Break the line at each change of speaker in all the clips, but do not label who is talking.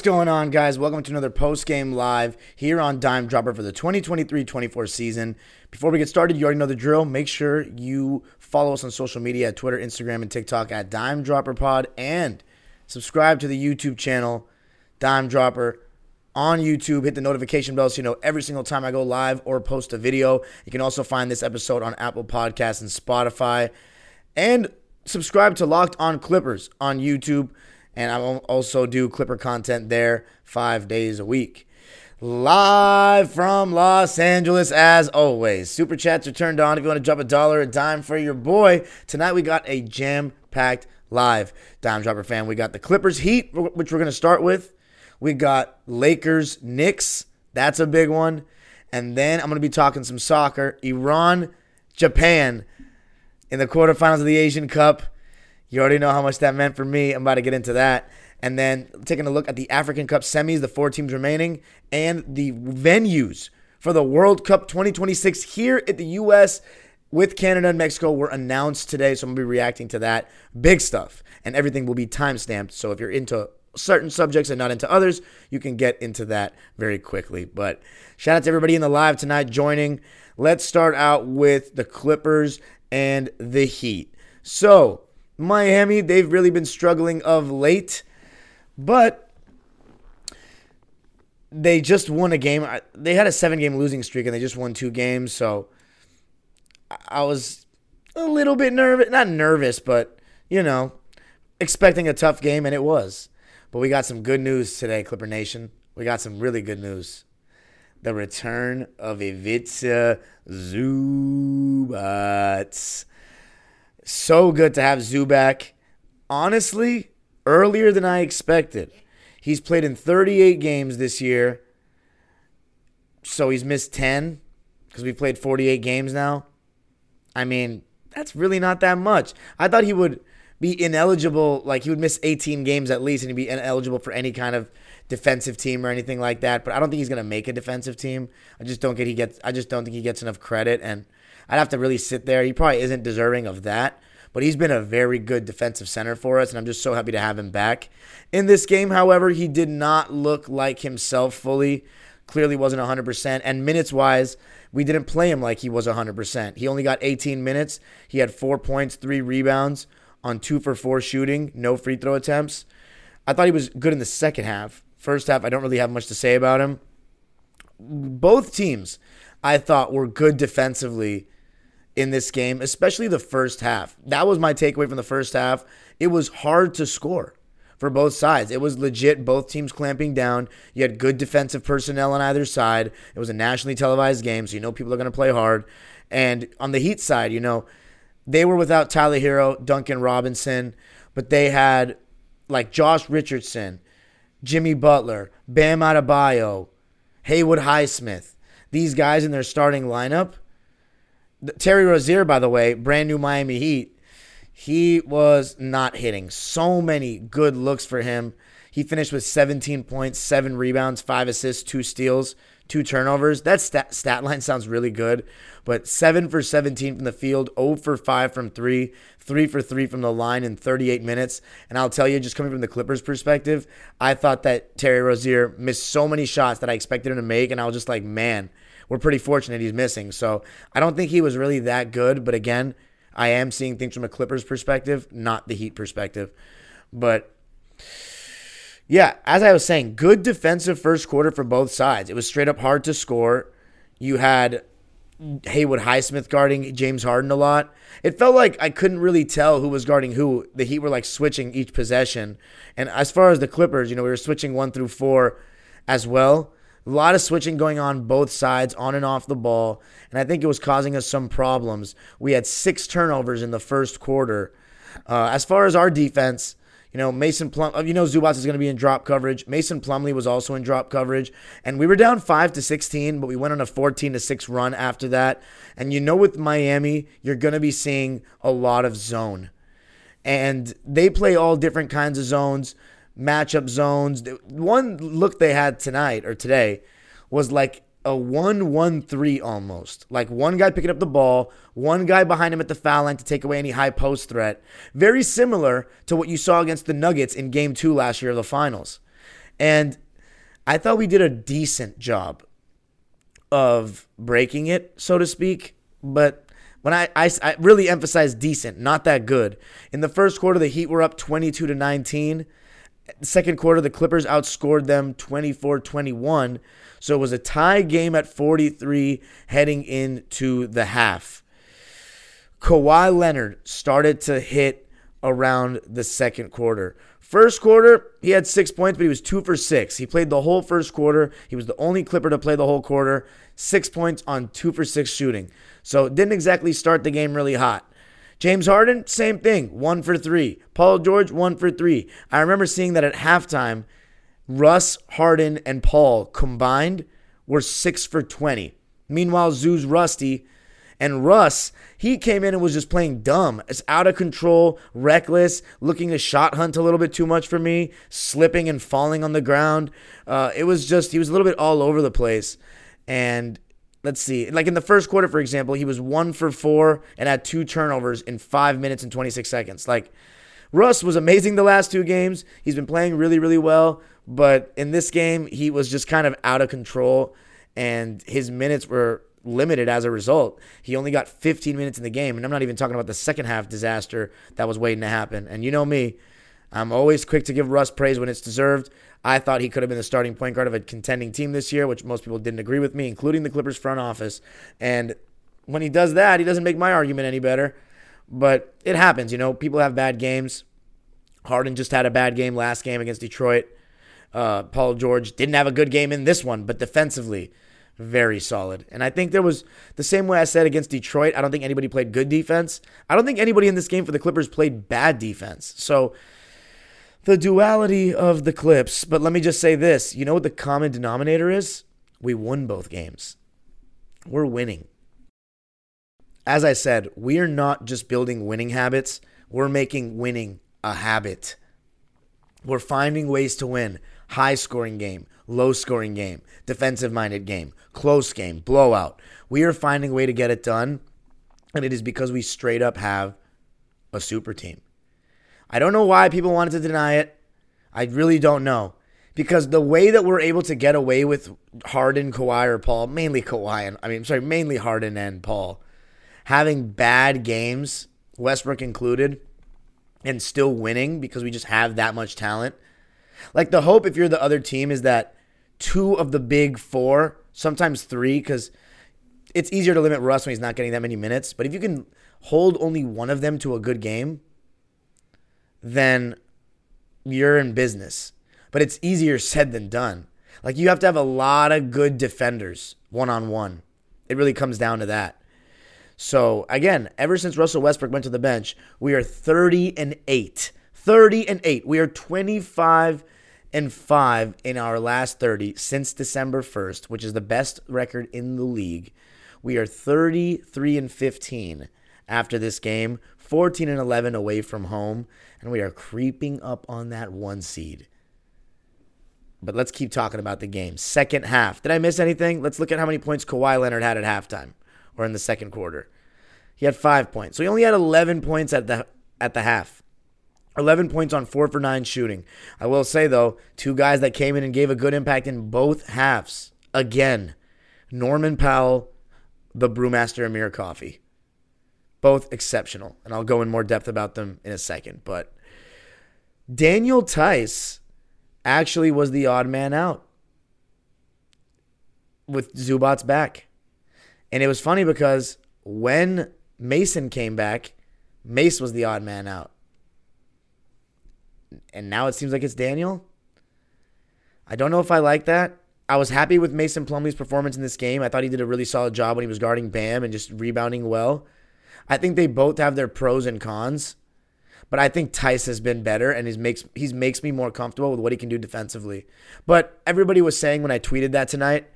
What's going on, guys? Welcome to another post game live here on Dime Dropper for the 2023 24 season. Before we get started, you already know the drill. Make sure you follow us on social media at Twitter, Instagram, and TikTok at Dime Dropper Pod and subscribe to the YouTube channel, Dime Dropper. On YouTube, hit the notification bell so you know every single time I go live or post a video. You can also find this episode on Apple Podcasts and Spotify. And subscribe to Locked On Clippers on YouTube and I also do Clipper content there five days a week. Live from Los Angeles, as always. Super chats are turned on if you want to drop a dollar a dime for your boy. Tonight we got a jam packed live dime dropper fan. We got the Clippers Heat, which we're going to start with. We got Lakers Knicks. That's a big one. And then I'm going to be talking some soccer. Iran, Japan in the quarterfinals of the Asian Cup. You already know how much that meant for me. I'm about to get into that. And then taking a look at the African Cup semis, the four teams remaining, and the venues for the World Cup 2026 here at the U.S. with Canada and Mexico were announced today. So I'm going to be reacting to that. Big stuff. And everything will be time stamped. So if you're into certain subjects and not into others, you can get into that very quickly. But shout out to everybody in the live tonight joining. Let's start out with the Clippers and the Heat. So, Miami, they've really been struggling of late, but they just won a game. They had a seven game losing streak and they just won two games. So I was a little bit nervous. Not nervous, but, you know, expecting a tough game, and it was. But we got some good news today, Clipper Nation. We got some really good news. The return of Ivica Zubac. So good to have Zubac. Honestly, earlier than I expected. He's played in 38 games this year. So he's missed 10 because we played 48 games now. I mean, that's really not that much. I thought he would be ineligible, like he would miss 18 games at least and he'd be ineligible for any kind of defensive team or anything like that. But I don't think he's going to make a defensive team. I just don't get he gets I just don't think he gets enough credit and I'd have to really sit there. He probably isn't deserving of that, but he's been a very good defensive center for us, and I'm just so happy to have him back. In this game, however, he did not look like himself fully. Clearly wasn't 100%. And minutes wise, we didn't play him like he was 100%. He only got 18 minutes. He had four points, three rebounds on two for four shooting, no free throw attempts. I thought he was good in the second half. First half, I don't really have much to say about him. Both teams, I thought, were good defensively in this game, especially the first half. That was my takeaway from the first half. It was hard to score for both sides. It was legit, both teams clamping down. You had good defensive personnel on either side. It was a nationally televised game, so you know people are going to play hard. And on the Heat side, you know, they were without Tyler Herro, Duncan Robinson, but they had like Josh Richardson, Jimmy Butler, Bam Adebayo, Haywood Highsmith. These guys in their starting lineup – Terry Rozier, by the way, brand new Miami Heat, he was not hitting. So many good looks for him. He finished with 17 points, seven rebounds, five assists, two steals, two turnovers. That stat, stat line sounds really good, but seven for 17 from the field, 0 for 5 from three, three for three from the line in 38 minutes. And I'll tell you, just coming from the Clippers' perspective, I thought that Terry Rozier missed so many shots that I expected him to make, and I was just like, man we're pretty fortunate he's missing. So I don't think he was really that good. But again, I am seeing things from a Clippers perspective, not the Heat perspective. But yeah, as I was saying, good defensive first quarter for both sides. It was straight up hard to score. You had Haywood Highsmith guarding James Harden a lot. It felt like I couldn't really tell who was guarding who. The Heat were like switching each possession. And as far as the Clippers, you know, we were switching one through four as well. A lot of switching going on both sides, on and off the ball, and I think it was causing us some problems. We had six turnovers in the first quarter. Uh, as far as our defense, You know, Mason Plum, you know, Zubac is going to be in drop coverage. Mason Plumlee was also in drop coverage. And we were down 5 to 16, but we went on a 14 to 6 run after that. And you know, with Miami, you're going to be seeing a lot of zone. And they play all different kinds of zones, matchup zones. One look they had tonight or today was like a 1 1 3 almost. Like one guy picking up the ball, one guy behind him at the foul line to take away any high post threat. Very similar to what you saw against the Nuggets in game two last year of the finals. And I thought we did a decent job of breaking it, so to speak. But when I, I, I really emphasize decent, not that good. In the first quarter, the Heat were up 22 to 19. Second quarter, the Clippers outscored them 24 21. So it was a tie game at 43 heading into the half. Kawhi Leonard started to hit around the second quarter. First quarter, he had six points, but he was two for six. He played the whole first quarter. He was the only Clipper to play the whole quarter. Six points on two for six shooting. So didn't exactly start the game really hot. James Harden, same thing, one for three. Paul George, one for three. I remember seeing that at halftime, Russ, Harden, and Paul combined were six for 20. Meanwhile, Zoo's rusty. And Russ, he came in and was just playing dumb. It's out of control, reckless, looking to shot hunt a little bit too much for me, slipping and falling on the ground. Uh, it was just, he was a little bit all over the place. And let's see, like in the first quarter, for example, he was one for four and had two turnovers in five minutes and 26 seconds. Like, Russ was amazing the last two games. He's been playing really, really well. But in this game, he was just kind of out of control, and his minutes were limited as a result. He only got 15 minutes in the game, and I'm not even talking about the second half disaster that was waiting to happen. And you know me, I'm always quick to give Russ praise when it's deserved. I thought he could have been the starting point guard of a contending team this year, which most people didn't agree with me, including the Clippers front office. And when he does that, he doesn't make my argument any better. But it happens, you know. People have bad games. Harden just had a bad game last game against Detroit. Uh, Paul George didn't have a good game in this one, but defensively, very solid. And I think there was the same way I said against Detroit. I don't think anybody played good defense. I don't think anybody in this game for the Clippers played bad defense. So the duality of the Clips. But let me just say this you know what the common denominator is? We won both games. We're winning. As I said, we are not just building winning habits, we're making winning a habit. We're finding ways to win high scoring game, low scoring game, defensive minded game, close game, blowout. We are finding a way to get it done, and it is because we straight up have a super team. I don't know why people wanted to deny it. I really don't know. Because the way that we're able to get away with Harden, Kawhi, or Paul, mainly Kawhi, and I mean, sorry, mainly Harden and Paul, having bad games, Westbrook included, and still winning because we just have that much talent like the hope if you're the other team is that two of the big four, sometimes three, because it's easier to limit Russ when he's not getting that many minutes. But if you can hold only one of them to a good game, then you're in business. But it's easier said than done. Like you have to have a lot of good defenders one on one. It really comes down to that. So again, ever since Russell Westbrook went to the bench, we are 30 and 8. 30 and 8. We are 25 and 5 in our last 30 since December 1st, which is the best record in the league. We are 33 and 15 after this game, 14 and 11 away from home, and we are creeping up on that one seed. But let's keep talking about the game. Second half. Did I miss anything? Let's look at how many points Kawhi Leonard had at halftime or in the second quarter. He had 5 points. So he only had 11 points at the at the half. 11 points on 4 for 9 shooting. I will say, though, two guys that came in and gave a good impact in both halves. Again, Norman Powell, the Brewmaster Amir Coffey. Both exceptional. And I'll go in more depth about them in a second. But Daniel Theis actually was the odd man out with Zubac's back. And it was funny because when Mason came back, Mace was the odd man out and now it seems like it's Daniel. I don't know if I like that. I was happy with Mason Plumlee's performance in this game. I thought he did a really solid job when he was guarding Bam and just rebounding well. I think they both have their pros and cons. But I think Theis has been better, and he's makes he's makes me more comfortable with what he can do defensively. But everybody was saying when I tweeted that tonight,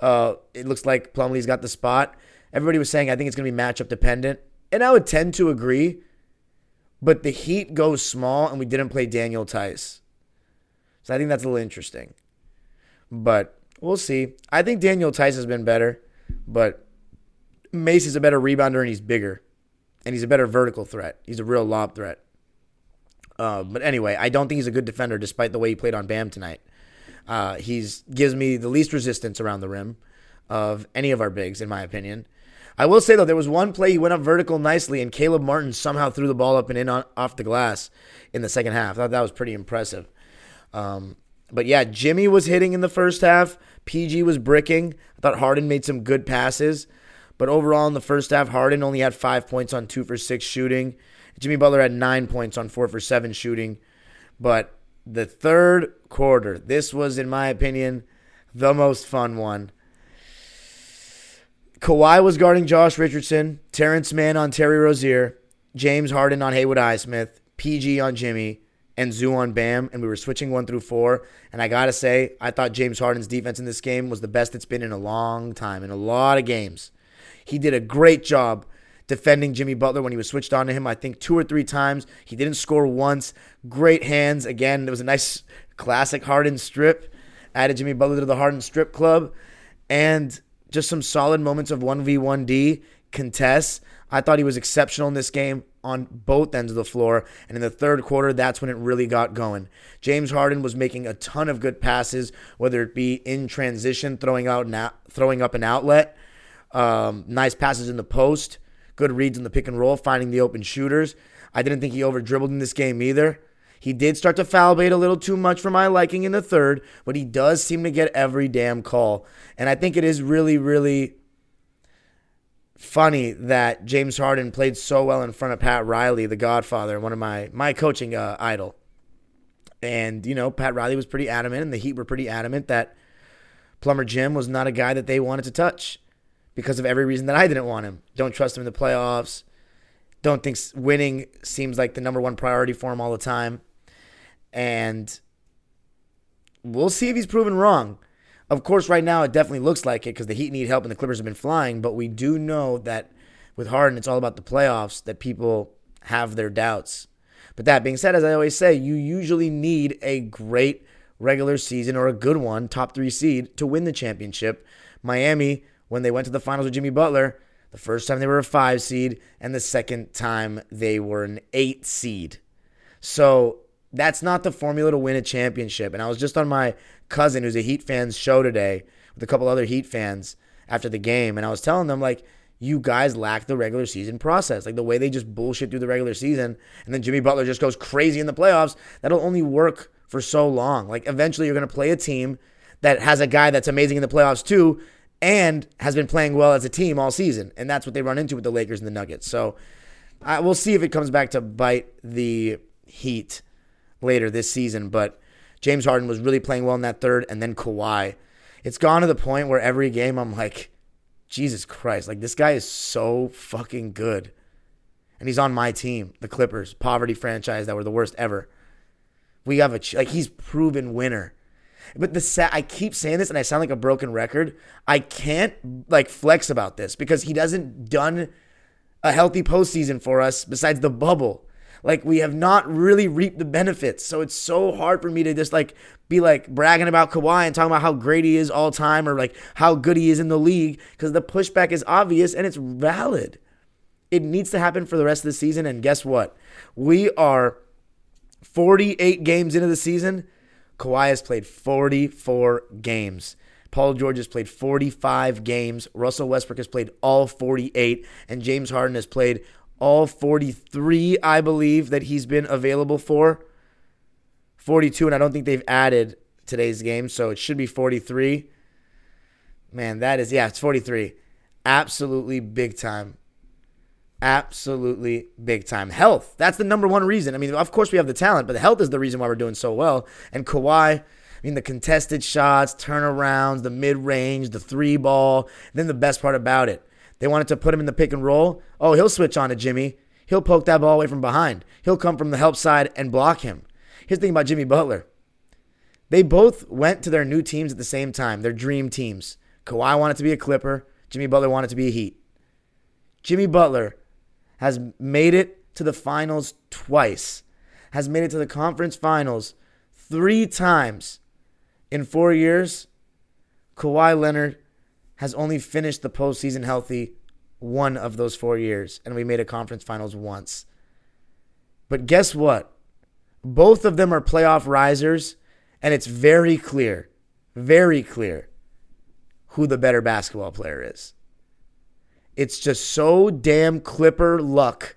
uh, it looks like Plumlee's got the spot. Everybody was saying I think it's going to be matchup dependent, and I would tend to agree. But the Heat goes small, and we didn't play Daniel Theis, so I think that's a little interesting. But we'll see. I think Daniel Theis has been better, but Mace is a better rebounder and he's bigger, and he's a better vertical threat. He's a real lob threat. Uh, but anyway, I don't think he's a good defender despite the way he played on Bam tonight. Uh, he's gives me the least resistance around the rim of any of our bigs, in my opinion. I will say though, there was one play he went up vertical nicely, and Caleb Martin somehow threw the ball up and in on, off the glass in the second half. I thought that was pretty impressive. Um, but yeah, Jimmy was hitting in the first half. PG was bricking. I thought Harden made some good passes. But overall, in the first half, Harden only had five points on two for six shooting. Jimmy Butler had nine points on four for seven shooting. But the third quarter, this was, in my opinion, the most fun one. Kawhi was guarding Josh Richardson, Terrence Mann on Terry Rozier, James Harden on Haywood Highsmith, PG on Jimmy, and Zoo on Bam, and we were switching one through four. And I gotta say, I thought James Harden's defense in this game was the best it's been in a long time, in a lot of games. He did a great job defending Jimmy Butler when he was switched on to him. I think two or three times. He didn't score once. Great hands. Again, there was a nice classic Harden strip. Added Jimmy Butler to the Harden strip club. And just some solid moments of 1v1D contests. I thought he was exceptional in this game on both ends of the floor. And in the third quarter, that's when it really got going. James Harden was making a ton of good passes, whether it be in transition, throwing out na- throwing up an outlet, um, nice passes in the post, good reads in the pick and roll, finding the open shooters. I didn't think he over dribbled in this game either. He did start to foul bait a little too much for my liking in the third, but he does seem to get every damn call. And I think it is really, really funny that James Harden played so well in front of Pat Riley, the Godfather, one of my my coaching uh, idol. And you know, Pat Riley was pretty adamant, and the Heat were pretty adamant that Plumber Jim was not a guy that they wanted to touch because of every reason that I didn't want him. Don't trust him in the playoffs. Don't think winning seems like the number one priority for him all the time. And we'll see if he's proven wrong. Of course, right now it definitely looks like it because the Heat need help and the Clippers have been flying. But we do know that with Harden, it's all about the playoffs, that people have their doubts. But that being said, as I always say, you usually need a great regular season or a good one, top three seed, to win the championship. Miami, when they went to the finals with Jimmy Butler, the first time they were a five seed, and the second time they were an eight seed. So that's not the formula to win a championship. And I was just on my cousin, who's a Heat fans show today, with a couple other Heat fans after the game, and I was telling them like, you guys lack the regular season process. Like the way they just bullshit through the regular season, and then Jimmy Butler just goes crazy in the playoffs. That'll only work for so long. Like eventually, you're going to play a team that has a guy that's amazing in the playoffs too, and has been playing well as a team all season, and that's what they run into with the Lakers and the Nuggets. So, I, we'll see if it comes back to bite the Heat later this season. But James Harden was really playing well in that third, and then Kawhi. It's gone to the point where every game I'm like, Jesus Christ, like this guy is so fucking good. And he's on my team, the Clippers, poverty franchise that were the worst ever. We have a like he's proven winner. But the set, I keep saying this and I sound like a broken record. I can't like flex about this because he doesn't done a healthy postseason for us besides the bubble. Like we have not really reaped the benefits. So it's so hard for me to just like be like bragging about Kawhi and talking about how great he is all time or like how good he is in the league because the pushback is obvious and it's valid. It needs to happen for the rest of the season. And guess what? We are 48 games into the season. Kawhi has played 44 games. Paul George has played 45 games. Russell Westbrook has played all 48. And James Harden has played all 43, I believe, that he's been available for. 42, and I don't think they've added today's game, so it should be 43. Man, that is, yeah, it's 43. Absolutely big time. Absolutely big time. Health. That's the number one reason. I mean, of course, we have the talent, but the health is the reason why we're doing so well. And Kawhi, I mean, the contested shots, turnarounds, the mid range, the three ball. Then the best part about it, they wanted to put him in the pick and roll. Oh, he'll switch on to Jimmy. He'll poke that ball away from behind. He'll come from the help side and block him. Here's the thing about Jimmy Butler. They both went to their new teams at the same time, their dream teams. Kawhi wanted to be a Clipper. Jimmy Butler wanted to be a Heat. Jimmy Butler has made it to the finals twice, has made it to the conference finals three times in four years. Kawhi Leonard has only finished the postseason healthy one of those four years, and we made a conference finals once. But guess what? Both of them are playoff risers, and it's very clear, very clear who the better basketball player is. It's just so damn Clipper luck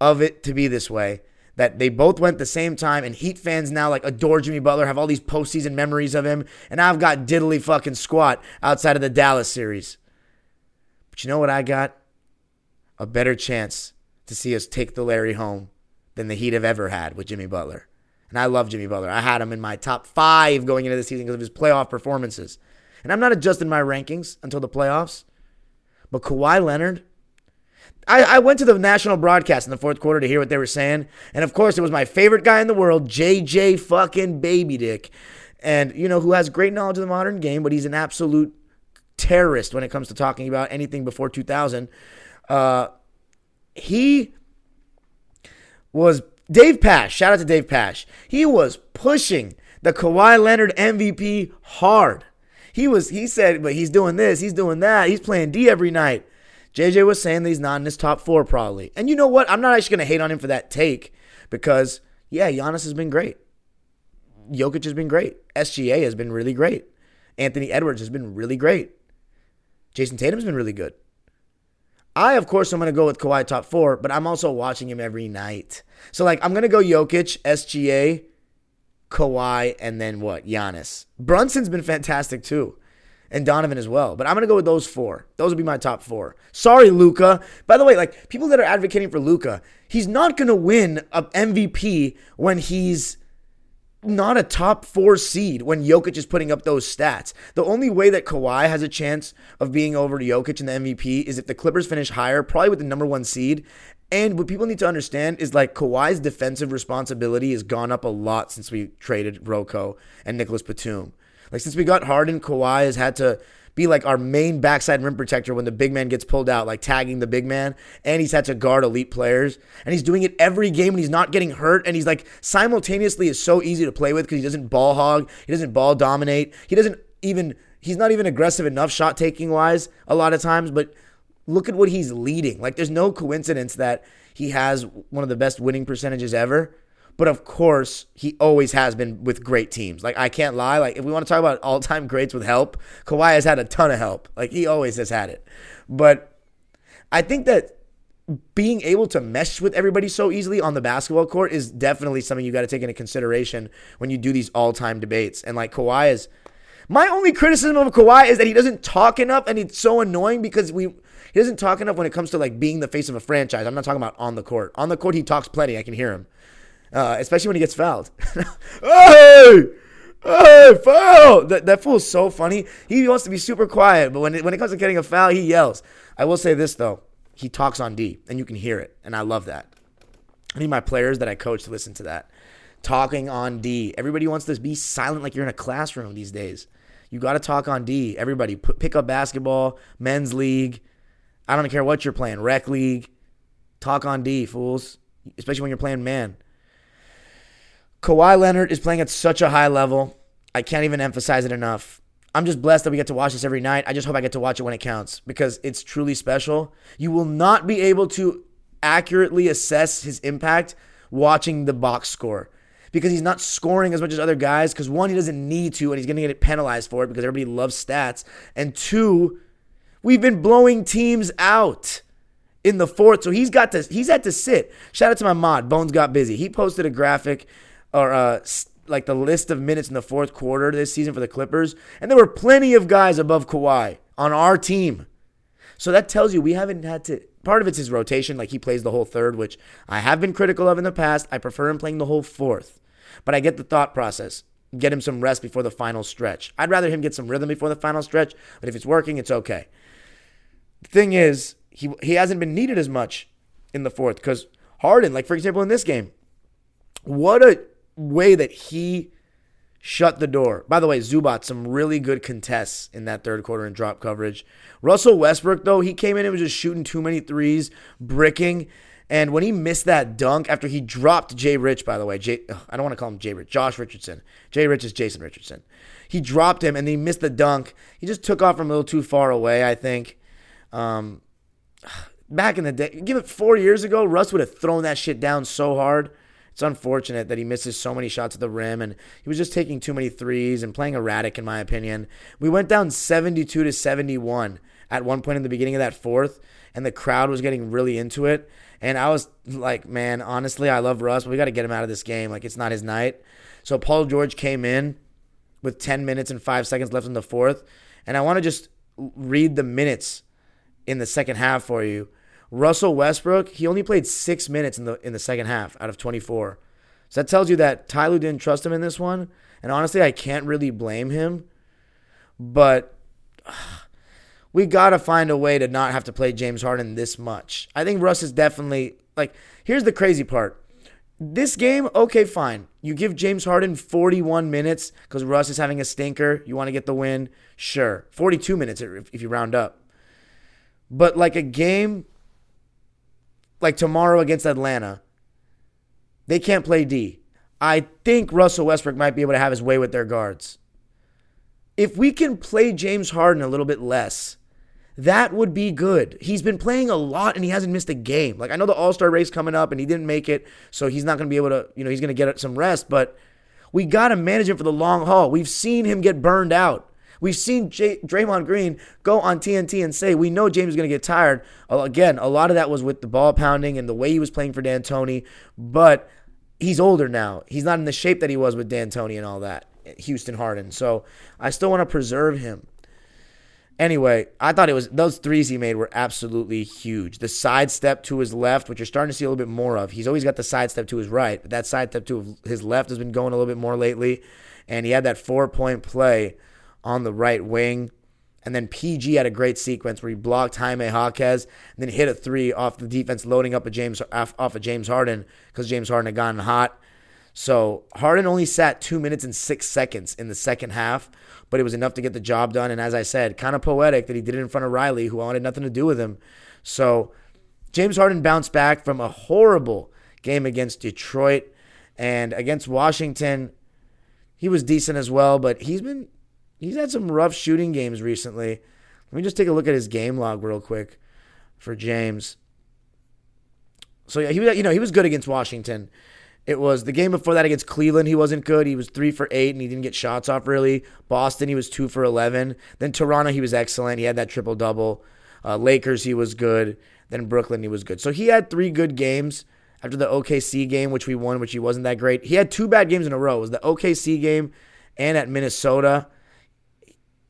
of it to be this way that they both went the same time, and Heat fans now like adore Jimmy Butler, have all these postseason memories of him, and I've got diddly fucking squat outside of the Dallas series. But you know what I got? A better chance to see us take the Larry home than the Heat have ever had with Jimmy Butler. And I love Jimmy Butler. I had him in my top five going into the season because of his playoff performances. And I'm not adjusting my rankings until the playoffs. But Kawhi Leonard, I, I went to the national broadcast in the fourth quarter to hear what they were saying. And of course, it was my favorite guy in the world, JJ fucking Baby Dick. And, you know, who has great knowledge of the modern game, but he's an absolute terrorist when it comes to talking about anything before 2000. Uh, he was Dave Pasch. Shout out to Dave Pasch. He was pushing the Kawhi Leonard MVP hard. He was. He said, but he's doing this. He's doing that. He's playing D every night. JJ was saying that he's not in his top four probably. And you know what? I'm not actually going to hate on him for that take because yeah, Giannis has been great. Jokic has been great. SGA has been really great. Anthony Edwards has been really great. Jayson Tatum's been really good. I, of course, I'm going to go with Kawhi top four, but I'm also watching him every night. So, like, I'm going to go Jokic, SGA, Kawhi, and then what? Giannis. Brunson's been fantastic too. And Donovan as well. But I'm to go with those four. Those would be my top four. Sorry, Luka. By the way, like, people that are advocating for Luka, he's not to win a MVP when he's not a top four seed when Jokic is putting up those stats. The only way that Kawhi has a chance of being over to Jokic in the MVP is if the Clippers finish higher, probably with the number one seed. And what people need to understand is like Kawhi's defensive responsibility has gone up a lot since we traded Rocco and Nicholas Batum. Like since we got Harden, Kawhi has had to be like our main backside rim protector when the big man gets pulled out, like tagging the big man. And he's had to guard elite players. And he's doing it every game and he's not getting hurt. And he's like simultaneously is so easy to play with because he doesn't ball hog, he doesn't ball dominate, he doesn't even he's not even aggressive enough shot taking wise a lot of times, but look at what he's leading. Like there's no coincidence that he has one of the best winning percentages ever. But of course, he always has been with great teams. Like I can't lie. Like if we want to talk about all time greats with help, Kawhi has had a ton of help. Like he always has had it. But I think that being able to mesh with everybody so easily on the basketball court is definitely something you got to take into consideration when you do these all time debates. And like Kawhi is. My only criticism of Kawhi is that he doesn't talk enough, and it's so annoying because we he doesn't talk enough when it comes to like being the face of a franchise. I'm not talking about on the court. On the court, he talks plenty. I can hear him uh, especially when he gets fouled. hey, hey, foul! That, that fool is so funny. He wants to be super quiet, but when it, when it comes to getting a foul, he yells. I will say this though, he talks on D, and you can hear it, and I love that. I need my players that I coach to listen to that. Talking on D. Everybody wants to be silent like you're in a classroom these days. You got to talk on D. Everybody, put, pick up basketball, men's league. I don't care what you're playing, rec league. Talk on D, fools. Especially when you're playing man. Kawhi Leonard is playing at such a high level. I can't even emphasize it enough. I'm just blessed that we get to watch this every night. I just hope I get to watch it when it counts because it's truly special. You will not be able to accurately assess his impact watching the box score because he's not scoring as much as other guys. Because one, he doesn't need to, and he's going to get penalized for it because everybody loves stats. And two, we've been blowing teams out in the fourth, so he's got to he's had to sit. Shout out to my mod, Bones got busy. He posted a graphic or uh, like the list of minutes in the fourth quarter this season for the Clippers, and there were plenty of guys above Kawhi on our team. So that tells you we haven't had to. Part of it's his rotation, like he plays the whole third, which I have been critical of in the past. I prefer him playing the whole fourth, but I get the thought process. Get him some rest before the final stretch. I'd rather him get some rhythm before the final stretch, but if it's working, it's okay. The thing is, he he hasn't been needed as much in the fourth because Harden, like for example in this game, what a way that he shut the door. By the way, Zubac some really good contests in that third quarter and drop coverage. Russell Westbrook, though, he came in and was just shooting too many threes, bricking. And when he missed that dunk after he dropped Jay Rich, by the way, Jay, I don't want to call him Jay Rich, Josh Richardson. Jay Rich is Jason Richardson. He dropped him and he missed the dunk. He just took off from a little too far away, I think. Um, back in the day, give it four years ago, Russ would have thrown that shit down so hard. It's unfortunate that he misses so many shots at the rim and he was just taking too many threes and playing erratic, in my opinion. We went down 72 to 71 at one point in the beginning of that fourth, and the crowd was getting really into it. And I was like, man, honestly, I love Russ, but we got to get him out of this game. Like, it's not his night. So Paul George came in with 10 minutes and five seconds left in the fourth. And I want to just read the minutes in the second half for you. Russell Westbrook, he only played six minutes in the in the second half out of 24. So that tells you that Ty Lue didn't trust him in this one. And honestly, I can't really blame him. But uh, we got to find a way to not have to play James Harden this much. I think Russ is definitely like, here's the crazy part. This game, okay, fine. You give James Harden 41 minutes because Russ is having a stinker. You want to get the win? Sure. 42 minutes if you round up. But like a game like tomorrow against Atlanta, they can't play D. I think Russell Westbrook might be able to have his way with their guards. If we can play James Harden a little bit less, that would be good. He's been playing a lot and he hasn't missed a game. Like I know the All-Star race coming up and he didn't make it, so he's not going to be able to, you know, he's going to get some rest, but we got to manage him for the long haul. We've seen him get burned out. We've seen J- Draymond Green go on TNT and say, we know James is going to get tired. Again, a lot of that was with the ball pounding and the way he was playing for D'Antoni, but he's older now. He's not in the shape that he was with D'Antoni and all that, Houston Harden. So I still want to preserve him. Anyway, I thought it was those threes he made were absolutely huge. The sidestep to his left, which you're starting to see a little bit more of. He's always got the sidestep to his right, but that sidestep to his left has been going a little bit more lately. And he had that four point play on the right wing. And then PG had a great sequence where he blocked Jaime Jaquez and then hit a three off the defense, loading up a James off of James Harden because James Harden had gotten hot. So Harden only sat two minutes and six seconds in the second half, but it was enough to get the job done. And as I said, kind of poetic that he did it in front of Riley, who wanted nothing to do with him. So James Harden bounced back from a horrible game against Detroit and against Washington. He was decent as well, but he's been he's had some rough shooting games recently. Let me just take a look at his game log real quick for James. So yeah, he was you know he was good against Washington. It was the game before that against Cleveland. He wasn't good. He was three for eight and he didn't get shots off really. Boston, he was two for eleven. Then Toronto, he was excellent. He had that triple double. Uh, Lakers, he was good. Then Brooklyn, he was good. So he had three good games after the OKC game, which we won, which he wasn't that great. He had two bad games in a row. It was the OKC game and at Minnesota.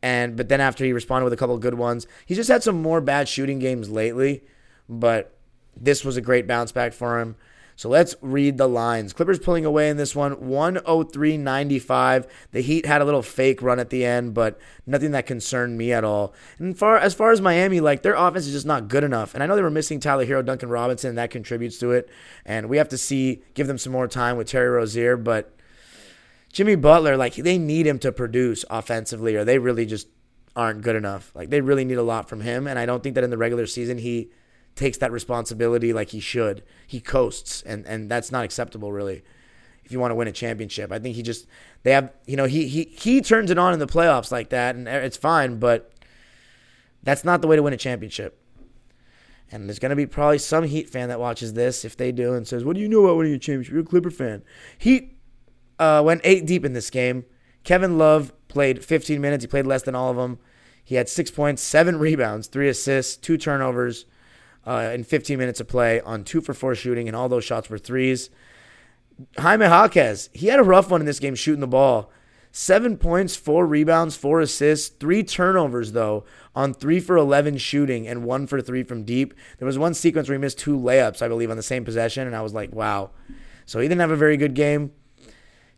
And but then after he responded with a couple of good ones, he's just had some more bad shooting games lately. But this was a great bounce back for him. So let's read the lines. Clippers pulling away in this one, 103.95. The Heat had a little fake run at the end, but nothing that concerned me at all. And far as far as Miami, like their offense is just not good enough. And I know they were missing Tyler Herro, Duncan Robinson, and that contributes to it. And we have to see, give them some more time with Terry Rozier, but Jimmy Butler, like they need him to produce offensively, or they really just aren't good enough. Like they really need a lot from him, and I don't think that in the regular season he takes that responsibility like he should. He coasts, and and that's not acceptable, really. If you want to win a championship, I think he just they have you know he he he turns it on in the playoffs like that, and it's fine, but that's not the way to win a championship. And there's going to be probably some Heat fan that watches this if they do and says, "What do you know about winning a championship? You're a Clipper fan." Heat uh, went eight deep in this game. Kevin Love played 15 minutes. He played less than all of them. He had six points, seven rebounds, three assists, two turnovers uh, in 15 minutes of play on two for four shooting, and all those shots were threes. Jaime Jaquez, he had a rough one in this game shooting the ball. Seven points, four rebounds, four assists, three turnovers, though, on three for 11 shooting and one for three from deep. There was one sequence where he missed two layups, I believe, on the same possession, and I was like, wow. So he didn't have a very good game.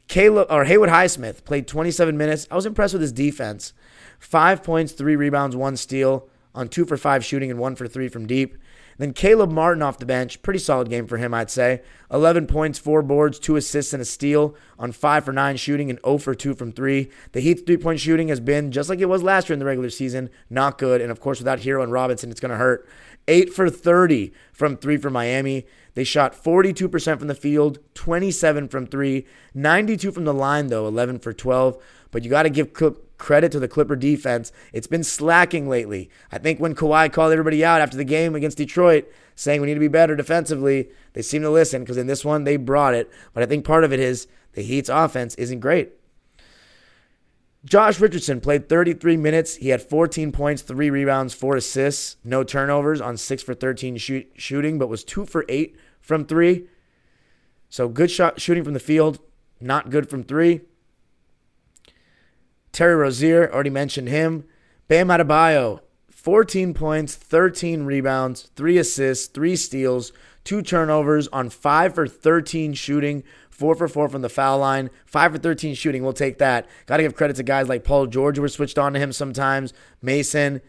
Caleb or Haywood Highsmith played 27 minutes. I was impressed with his defense. Five points, three rebounds, one steal on two for five shooting and one for three from deep. Then Caleb Martin off the bench, pretty solid game for him, I'd say. 11 points, 4 boards, 2 assists, and a steal on 5 for 9 shooting and 0 for 2 from 3. The Heat's three point shooting has been, just like it was last year in the regular season, not good. And of course, without Herro and Robinson, it's going to hurt. 8 for 30 from 3 for Miami. They shot 42% from the field, 27 from 3, 92 from the line, though, 11 for 12. But you got to give credit to the Clipper defense. It's been slacking lately. I think when Kawhi called everybody out after the game against Detroit, saying we need to be better defensively, they seem to listen because in this one they brought it. But I think part of it is the Heat's offense isn't great. Josh Richardson played 33 minutes. He had 14 points, three rebounds, four assists, no turnovers on six for 13 shoot, shooting, but was two for eight from three. So good shot shooting from the field, not good from three. Terry Rozier, already mentioned him. Bam Adebayo, 14 points, 13 rebounds, 3 assists, 3 steals, 2 turnovers on 5 for 13 shooting, 4 for 4 from the foul line, 5 for 13 shooting. We'll take that. Got to give credit to guys like Paul George who were switched on to him sometimes, Mason,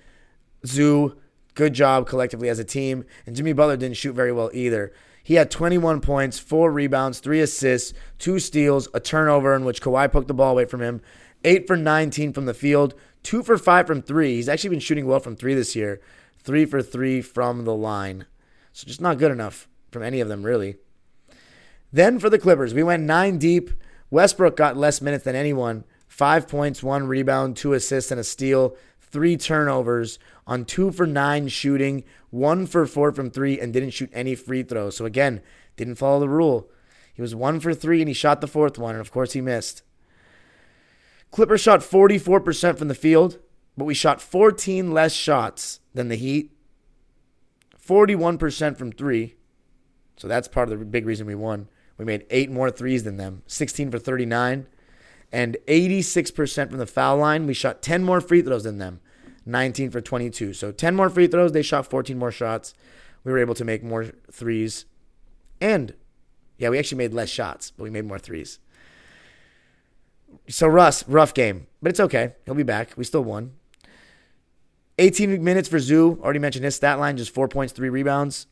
Zoo. Good job collectively as a team. And Jimmy Butler didn't shoot very well either. He had 21 points, 4 rebounds, 3 assists, 2 steals, a turnover in which Kawhi poked the ball away from him, 8 for 19 from the field, 2 for 5 from 3. He's actually been shooting well from 3 this year. 3 for 3 from the line. So just not good enough from any of them, really. Then for the Clippers, we went 9 deep. Westbrook got less minutes than anyone. 5 points, 1 rebound, 2 assists, and a steal. 3 turnovers on 2 for 9 shooting, 1 for 4 from 3, and didn't shoot any free throws. So again, didn't follow the rule. He was 1 for 3 and he shot the fourth one, and of course he missed. Clippers shot 44% from the field, but we shot 14 less shots than the Heat. 41% from three. So that's part of the big reason we won. We made eight more threes than them, 16 for 39. And 86% from the foul line. We shot 10 more free throws than them, 19 for 22. So 10 more free throws. They shot 14 more shots. We were able to make more threes. And yeah, we actually made less shots, but we made more threes. So Russ, rough game, but it's okay. He'll be back. We still won. 18 minutes for Zoo. Already mentioned his stat line, just four points, three rebounds.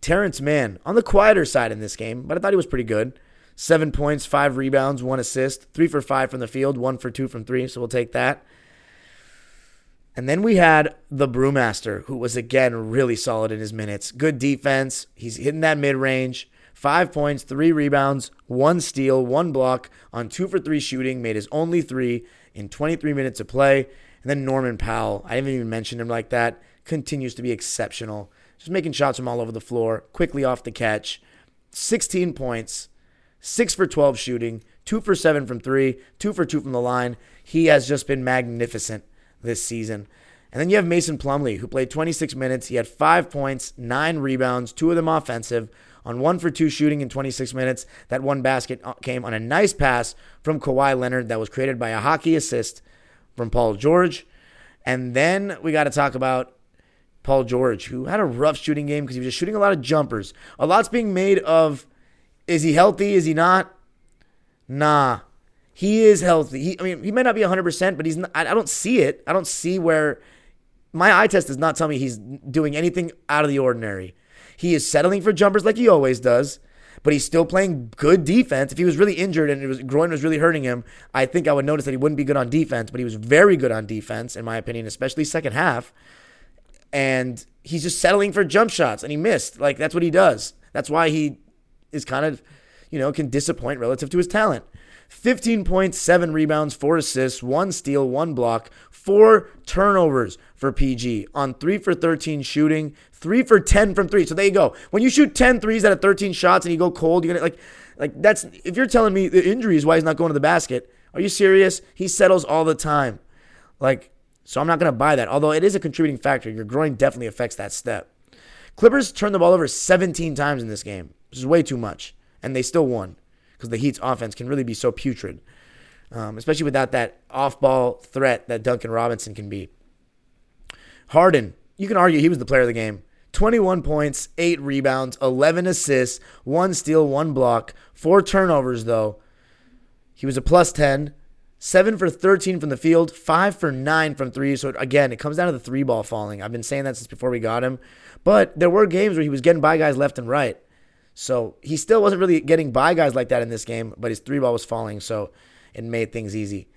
Terrence Mann on the quieter side in this game, but I thought he was pretty good. Seven points, five rebounds, one assist, three for five from the field, one for two from three. So we'll take that. And then we had the Brewmaster, who was again really solid in his minutes. Good defense. He's hitting that mid range five points, three rebounds, one steal, one block on two for three shooting, made his only three in 23 minutes of play. And then Norman Powell, I haven't even mentioned him like that, continues to be exceptional. Just making shots from all over the floor, quickly off the catch. 16 points, 6 for 12 shooting, 2 for 7 from 3, 2 for 2 from the line. He has just been magnificent this season. And then you have Mason Plumlee, who played 26 minutes. He had 5 points, 9 rebounds, 2 of them offensive, on one for two shooting in 26 minutes. That one basket uh, came on a nice pass from Kawhi Leonard that was created by a hockey assist from Paul George. And then we got to talk about Paul George, who had a rough shooting game because he was just shooting a lot of jumpers. A lot's being made of is he healthy? Is he not? Nah. He is healthy. He, I mean, he might not be 100%, but he's not, I, I don't see it. I don't see where my eye test does not tell me he's doing anything out of the ordinary. He is settling for jumpers like he always does, but he's still playing good defense. If he was really injured and his groin was really hurting him, I think I would notice that he wouldn't be good on defense, but he was very good on defense, in my opinion, especially second half. And he's just settling for jump shots, and he missed. Like, that's what he does. That's why he is kind of, you know, can disappoint relative to his talent. 15 points, seven rebounds, four assists, one steal, one block, four turnovers for PG on three for 13 shooting, three for 10 from three. So there you go. When you shoot 10 threes out of 13 shots and you go cold, you're going to like, like that's, if you're telling me the injury is why he's not going to the basket, are you serious? He settles all the time. Like, so I'm not going to buy that. Although it is a contributing factor. Your groin definitely affects that step. Clippers turned the ball over 17 times in this game, which is way too much. And they still won because the Heat's offense can really be so putrid, um, especially without that off ball threat that Duncan Robinson can be. Harden, you can argue he was the player of the game. 21 points, 8 rebounds, 11 assists, 1 steal, 1 block, 4 turnovers, though. He was a plus 10, 7 for 13 from the field, 5 for 9 from 3. So, again, it comes down to the three ball falling. I've been saying that since before we got him. But there were games where he was getting by guys left and right. So he still wasn't really getting by guys like that in this game, but his three ball was falling, so it made things easy.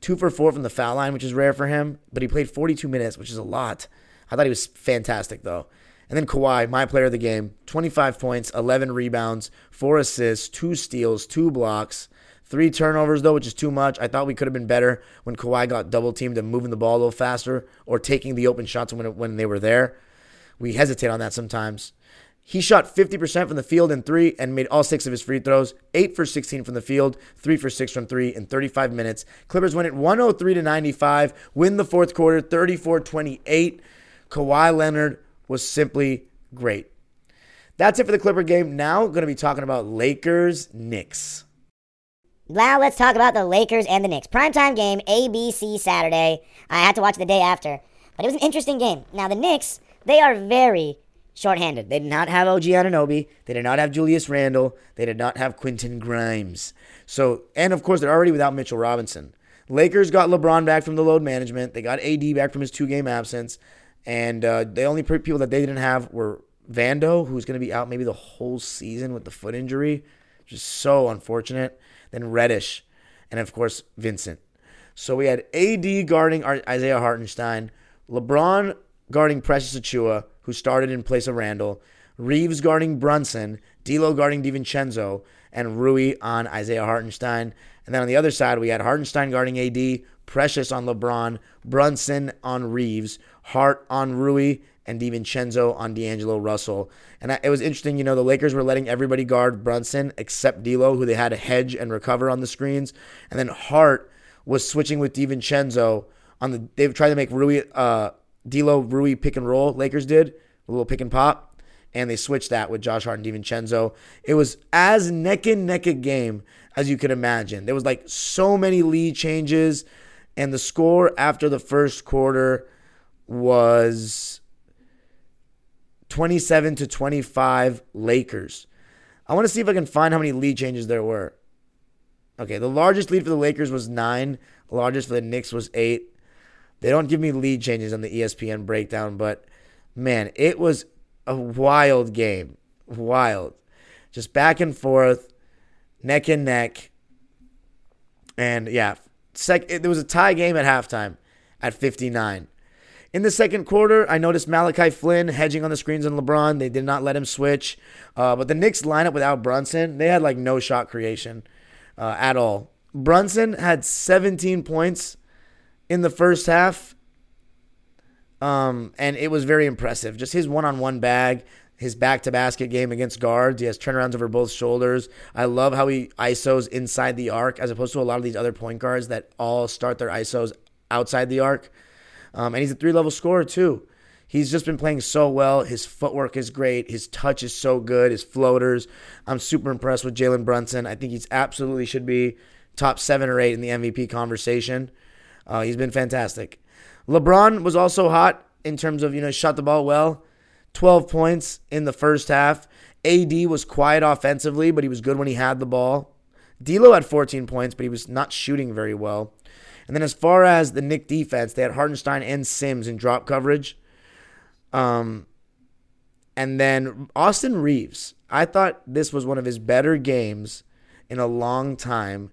Two for four from the foul line, which is rare for him, but he played 42 minutes, which is a lot. I thought he was fantastic, though. And then Kawhi, my player of the game, 25 points, 11 rebounds, four assists, two steals, two blocks, three turnovers, though, which is too much. I thought we could have been better when Kawhi got double teamed and moving the ball a little faster or taking the open shots when, when they were there. We hesitate on that sometimes. He shot 50% from the field in three and made all six of his free throws. Eight for 16 from the field, three for six from three in 35 minutes. Clippers win it 103 to 95, win the fourth quarter 34 28. Kawhi Leonard was simply great. That's it for the Clipper game. Now, going to be talking about Lakers Knicks.
Now let's talk about the Lakers and the Knicks. Primetime game, ABC Saturday. I had to watch the day after, but it was an interesting game. Now the Knicks, they are very shorthanded.
They did not have OG Anunoby. They did not have Julius Randle. They did not have Quentin Grimes. So, and of course, they're already without Mitchell Robinson. Lakers got LeBron back from the load management. They got AD back from his two game absence. And uh, the only people that they didn't have were Vando, who's going to be out maybe the whole season with the foot injury, which is so unfortunate. Then Reddish, and of course, Vincent. So we had AD guarding Isaiah Hartenstein, LeBron guarding Precious Achiuwa, who started in place of Randle, Reaves guarding Brunson, D'Lo guarding DiVincenzo, and Rui on Isaiah Hartenstein. And then on the other side, we had Hartenstein guarding AD, Precious on LeBron, Brunson on Reaves, Hart on Rui, and DiVincenzo on D'Angelo Russell. And it was interesting, you know, the Lakers were letting everybody guard Brunson except D'Lo, who they had to hedge and recover on the screens. And then Hart was switching with DiVincenzo on the. They've tried to make Rui uh, D'Lo Rui pick and roll. Lakers did a little pick and pop, and they switched that with Josh Hart and DiVincenzo. It was as neck and neck a game as you could imagine. There was like so many lead changes, and the score after the first quarter was 27 to 25 Lakers. I want to see if I can find how many lead changes there were. Okay, the largest lead for the Lakers was nine. The largest for the Knicks was eight. They don't give me lead changes on the ESPN breakdown, but man, it was a wild game. Wild. Just back and forth, neck and neck. And yeah, sec- it, there was a tie game at halftime at 59. In the second quarter, I noticed Malachi Flynn hedging on the screens on LeBron. They did not let him switch. Uh, but the Knicks lineup without Brunson, they had like no shot creation uh, at all. Brunson had 17 points in the first half. Um, and it was very impressive. Just his one on one bag, his back to basket game against guards. He has turnarounds over both shoulders. I love how he ISOs inside the arc as opposed to a lot of these other point guards that all start their ISOs outside the arc. Um, and he's a three level scorer, too. He's just been playing so well. His footwork is great. His touch is so good. His floaters. I'm super impressed with Jalen Brunson. I think he's absolutely should be top seven or eight in the MVP conversation. Uh, he's been fantastic. LeBron was also hot in terms of, you know, shot the ball well. 12 points in the first half. AD was quiet offensively, but he was good when he had the ball. D'Lo had 14 points, but he was not shooting very well. And then as far as the Knick defense, they had Hartenstein and Sims in drop coverage. Um, and then Austin Reaves. I thought this was one of his better games in a long time,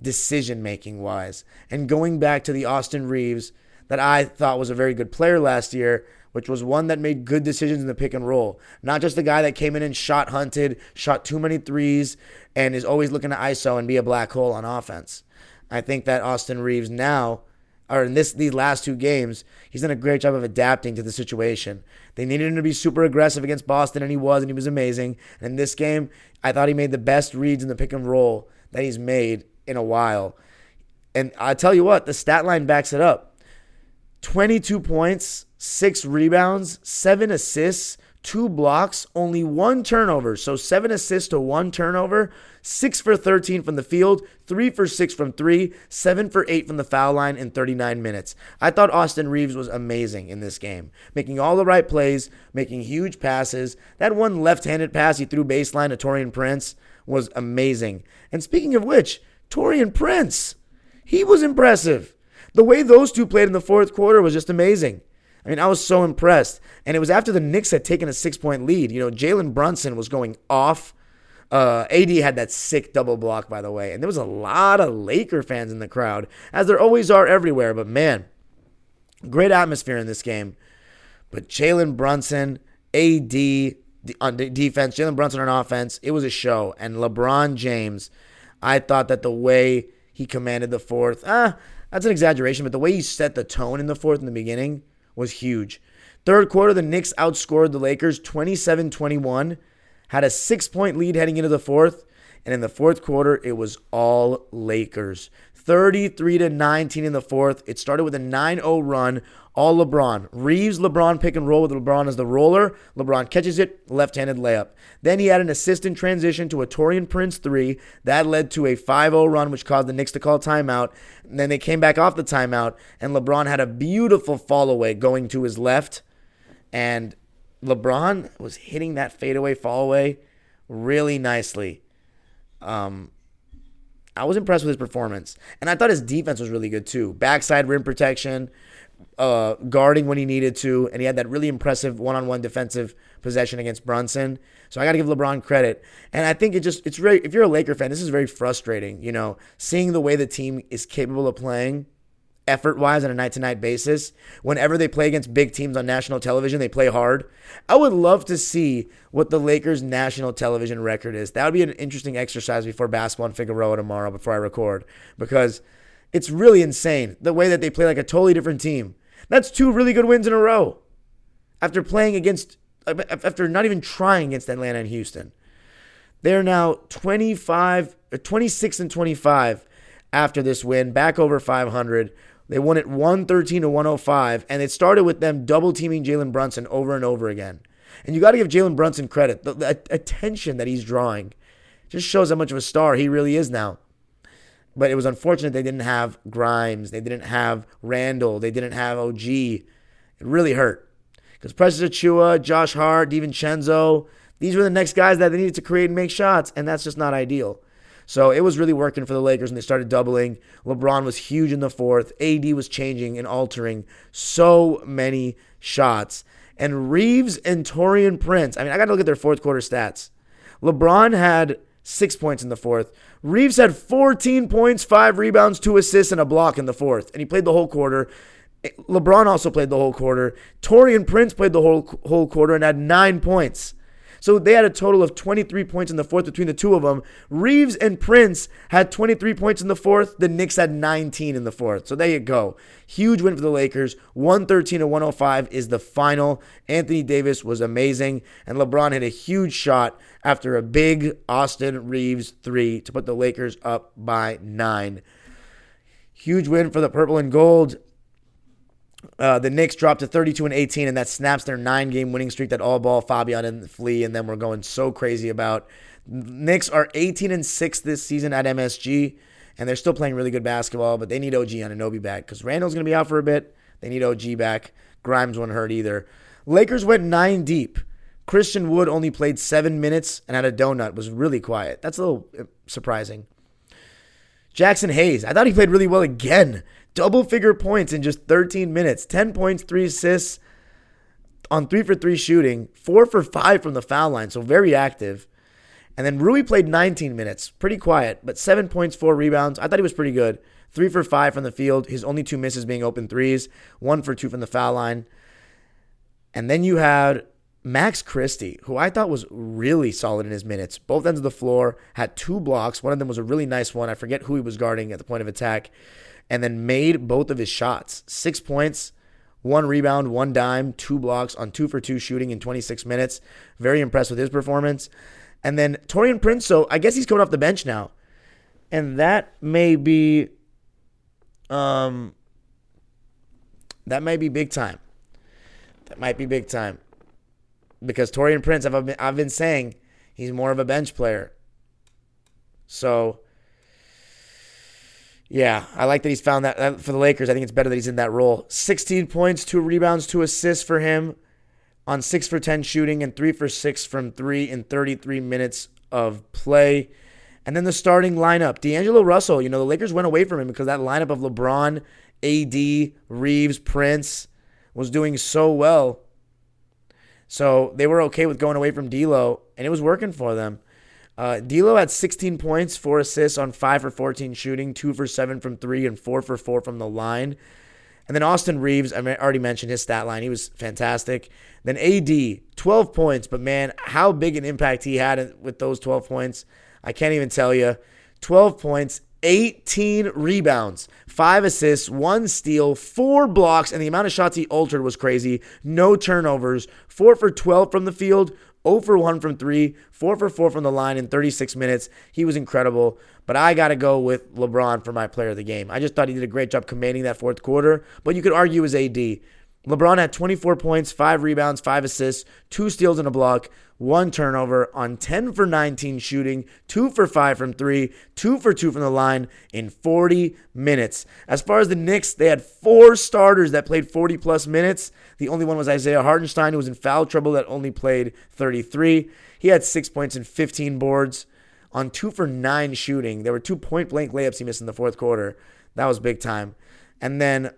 decision making wise. And going back to the Austin Reaves that I thought was a very good player last year, which was one that made good decisions in the pick and roll. Not just the guy that came in and shot hunted, shot too many threes, and is always looking to ISO and be a black hole on offense. I think that Austin Reaves now, or in this these last two games, he's done a great job of adapting to the situation. They needed him to be super aggressive against Boston, and he was, and he was amazing. And in this game, I thought he made the best reads in the pick and roll that he's made in a while. And I tell you what, the stat line backs it up. 22 points, six rebounds, seven assists, two blocks, only one turnover. So seven assists to one turnover, six for 13 from the field, three for six from three, seven for eight from the foul line in 39 minutes. I thought Austin Reaves was amazing in this game, making all the right plays, making huge passes. That one left handed pass he threw baseline to Taurean Prince was amazing. And speaking of which, Taurean Prince, he was impressive. The way those two played in the fourth quarter was just amazing. I mean, I was so impressed. And it was after the Knicks had taken a six point lead. You know, Jalen Brunson was going off. Uh, AD had that sick double block, by the way. And there was a lot of Laker fans in the crowd, as there always are everywhere. But man, great atmosphere in this game. But Jalen Brunson, AD on defense, Jalen Brunson on offense, it was a show. And LeBron James, I thought that the way he commanded the fourth, ah, that's an exaggeration, but the way he set the tone in the fourth in the beginning was huge. Third quarter, the Knicks outscored the Lakers 27 21, had a six point lead heading into the fourth. And in the fourth quarter, it was all Lakers. 33 to 19 in the fourth. It started with a 9-0 run, all LeBron. Reaves, LeBron pick and roll with LeBron as the roller. LeBron catches it, left-handed layup. Then he had an assist in transition to a Taurean Prince 3. That led to a 5-0 run which caused the Knicks to call timeout. And then they came back off the timeout and LeBron had a beautiful fall away going to his left and LeBron was hitting that fadeaway fall away really nicely. Um, I was impressed with his performance, and I thought his defense was really good too. Backside rim protection, uh, guarding when he needed to, and he had that really impressive one-on-one defensive possession against Brunson. So I got to give LeBron credit, and I think it just it's very if you're a Laker fan, this is very frustrating. You know, seeing the way the team is capable of playing effort wise on a night to night basis. Whenever they play against big teams on national television, they play hard. I would love to see what the Lakers' national television record is. That would be an interesting exercise before basketball in Figueroa tomorrow before I record because it's really insane the way that they play like a totally different team. That's two really good wins in a row after playing against, after not even trying against Atlanta and Houston. They're now 25, uh, 26 and 25 after this win, back over 500 they won it 113 to 105, and it started with them double teaming Jalen Brunson over and over again. And you got to give Jalen Brunson credit. The, the, attention that he's drawing just shows how much of a star he really is now. But it was unfortunate they didn't have Grimes, they didn't have Randle, they didn't have OG. It really hurt. Because Precious Achiuwa, Josh Hart, DiVincenzo, these were the next guys that they needed to create and make shots, and that's just not ideal. So it was really working for the Lakers and they started doubling. LeBron was huge in the fourth. AD was changing and altering so many shots. And Reaves and Taurean Prince, I mean, I got to look at their fourth quarter stats. LeBron had six points in the fourth. Reaves had 14 points, five rebounds, two assists, and a block in the fourth. And he played the whole quarter. Eh, LeBron also played the whole quarter. Taurean Prince played the whole whole quarter and had nine points. So they had a total of 23 points in the fourth between the two of them. Reaves and Prince had 23 points in the fourth. The Knicks had 19 in the fourth. So there you go. Huge win for the Lakers. 113 to 105 is the final. Anthony Davis was amazing, and LeBron hit a huge shot after a big Austin Reaves three to put the Lakers up by nine. Huge win for the purple and gold. Uh, the Knicks dropped to 32 and 18, and that snaps their nine game winning streak that all ball Fabian and Flea and them were going so crazy about. Knicks are 18 and 6 this season at MSG, and they're still playing really good basketball, but they need OG Anunoby back because Randle's going to be out for a bit. They need OG back. Grimes won't hurt either. Lakers went nine deep. Christian Wood only played seven minutes and had a donut, was really quiet. That's a little uh, surprising. Jaxson Hayes, I thought he played really well again double figure points in just 13 minutes 10 points, three assists on three for three shooting, four for five from the foul line, so very active. And then Rui played 19 minutes, pretty quiet, but seven points, four rebounds. I thought he was pretty good. Three for five from the field, his only two misses being open threes, one for two from the foul line. And then you had Max Christie, who I thought was really solid in his minutes. Both ends of the floor, had two blocks. One of them was a really nice one. I forget who he was guarding at the point of attack and then made both of his shots. Six points, one rebound, one dime, two blocks on two for two shooting in 26 minutes. Very impressed with his performance. And then Taurean Prince, so I guess he's coming off the bench now. And that may be um that may be big time. That might be big time. Because Taurean Prince, I've been, I've been saying he's more of a bench player. So yeah, I like that he's found that for the Lakers. I think it's better that he's in that role. 16 points, two rebounds, two assists for him on 6 for 10 shooting and 3 for 6 from 3 in 33 minutes of play. And then the starting lineup, D'Angelo Russell, you know, the Lakers went away from him because that lineup of LeBron, AD, Reaves, Prince was doing so well. So they were okay with going away from D'Lo, and it was working for them. Uh, D'Lo had 16 points, four assists on five for 14 shooting, two for seven from three, and four for four from the line. And then Austin Reaves, I already mentioned his stat line. He was fantastic. Then AD, 12 points, but man, how big an impact he had with those 12 points. I can't even tell you. 12 points, 18 rebounds, five assists, one steal, four blocks, and the amount of shots he altered was crazy. No turnovers, four for 12 from the field, 0 for 1 from 3, 4 for 4 from the line in 36 minutes. He was incredible. But I got to go with LeBron for my player of the game. I just thought he did a great job commanding that fourth quarter. But you could argue as AD. LeBron had 24 points, 5 rebounds, 5 assists, 2 steals and a block, 1 turnover on 10 for 19 shooting, 2 for 5 from 3, 2 for 2 from the line in 40 minutes. As far as the Knicks, they had 4 starters that played 40 plus minutes. The only one was Isaiah Hartenstein, who was in foul trouble that only played 33. He had 6 points and 15 boards on 2 for 9 shooting. There were two point blank layups he missed in the fourth quarter. That was big time. And then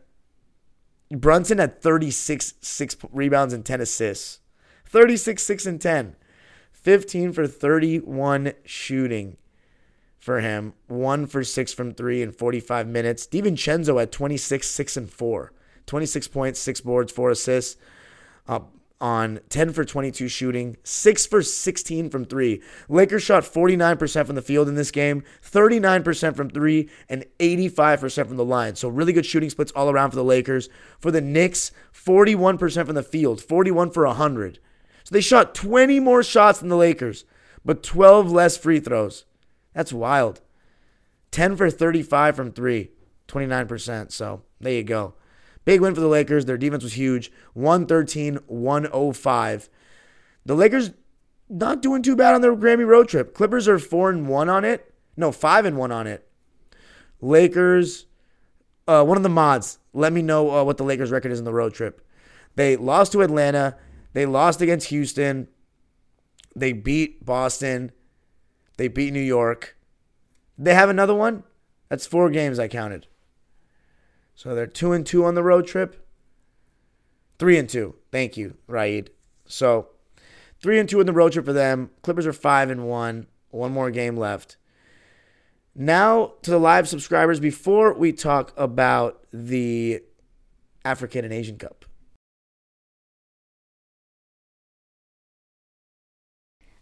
Brunson had 36 six rebounds and 10 assists. 36 6 and 10. 15 for 31 shooting for him. 1 for 6 from 3 in 45 minutes. DiVincenzo at 26 6 and 4. 26 points, 6 boards, 4 assists. Uh, on 10 for 22 shooting, 6 for 16 from 3. Lakers shot 49% from the field in this game, 39% from 3, and 85% from the line. So really good shooting splits all around for the Lakers. For the Knicks, 41% from the field, 41 for 100. So they shot 20 more shots than the Lakers, but 12 less free throws. That's wild. 10 for 35 from 3, 29%. So there you go. Big win for the Lakers. Their defense was huge 113 105. The Lakers not doing too bad on their Grammy road trip. Clippers are 4 and 1 on it. No, 5 and 1 on it. Lakers, uh, one of the mods, let me know uh, what the Lakers record is in the road trip. They lost to Atlanta. They lost against Houston. They beat Boston. They beat New York. They have another one. That's four games I counted. So they're two and two on the road trip. Three and two. Thank you, Raid. So three and two in the road trip for them. Clippers are five and one. One more game left. Now to the live subscribers before we talk about the African and Asian Cup.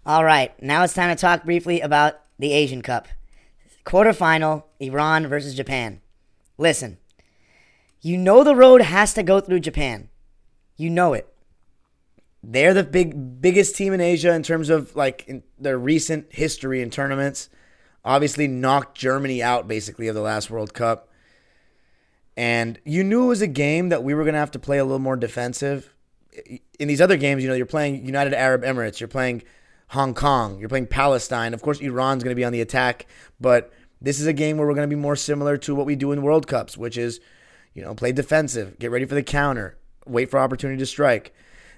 All right, now it's time to talk briefly about the Asian Cup. Quarterfinal, Iran versus Japan. Listen, you know the road has to go through Japan. You know it.
They're the big biggest team in Asia in terms of like their recent history in tournaments. Obviously knocked Germany out basically of the last World Cup. And you knew it was a game that we were going to have to play a little more defensive. In these other games, you know, you're playing United Arab Emirates, you're playing Hong Kong, you're playing Palestine. Of course, Iran's going to be on the attack, but this is a game where we're going to be more similar to what we do in World Cups, which is you know, play defensive, get ready for the counter, wait for opportunity to strike.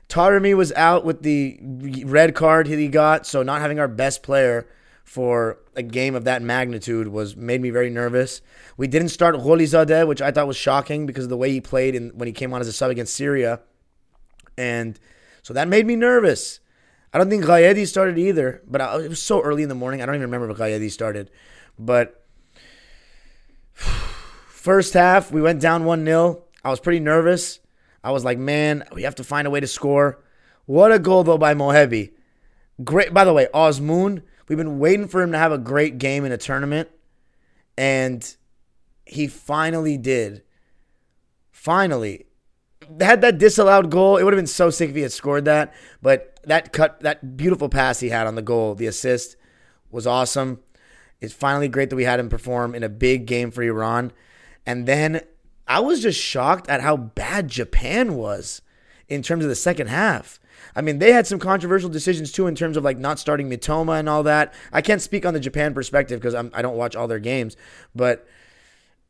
Taremi was out with the red card he got, so not having our best player for a game of that magnitude was made me very nervous. We didn't start Gholizadeh, which I thought was shocking because of the way he played in, when he came on as a sub against Syria, and so that made me nervous. I don't think Ghaedi started either, but I, it was so early in the morning. I don't even remember if Ghaedi started, but. First half, we went down 1 0. I was pretty nervous. I was like, man, we have to find a way to score. What a goal, though, by Mohebi. Great. By the way, Azmoun, we've been waiting for him to have a great game in a tournament, and he finally did. Finally. Had that disallowed goal, it would have been so sick if he had scored that. But that cut, that beautiful pass he had on the goal, the assist, was awesome. It's finally great that we had him perform in a big game for Iran. And then I was just shocked at how bad Japan was in terms of the second half. I mean, they had some controversial decisions too in terms of like not starting Mitoma and all that. I can't speak on the Japan perspective because I don't watch all their games, but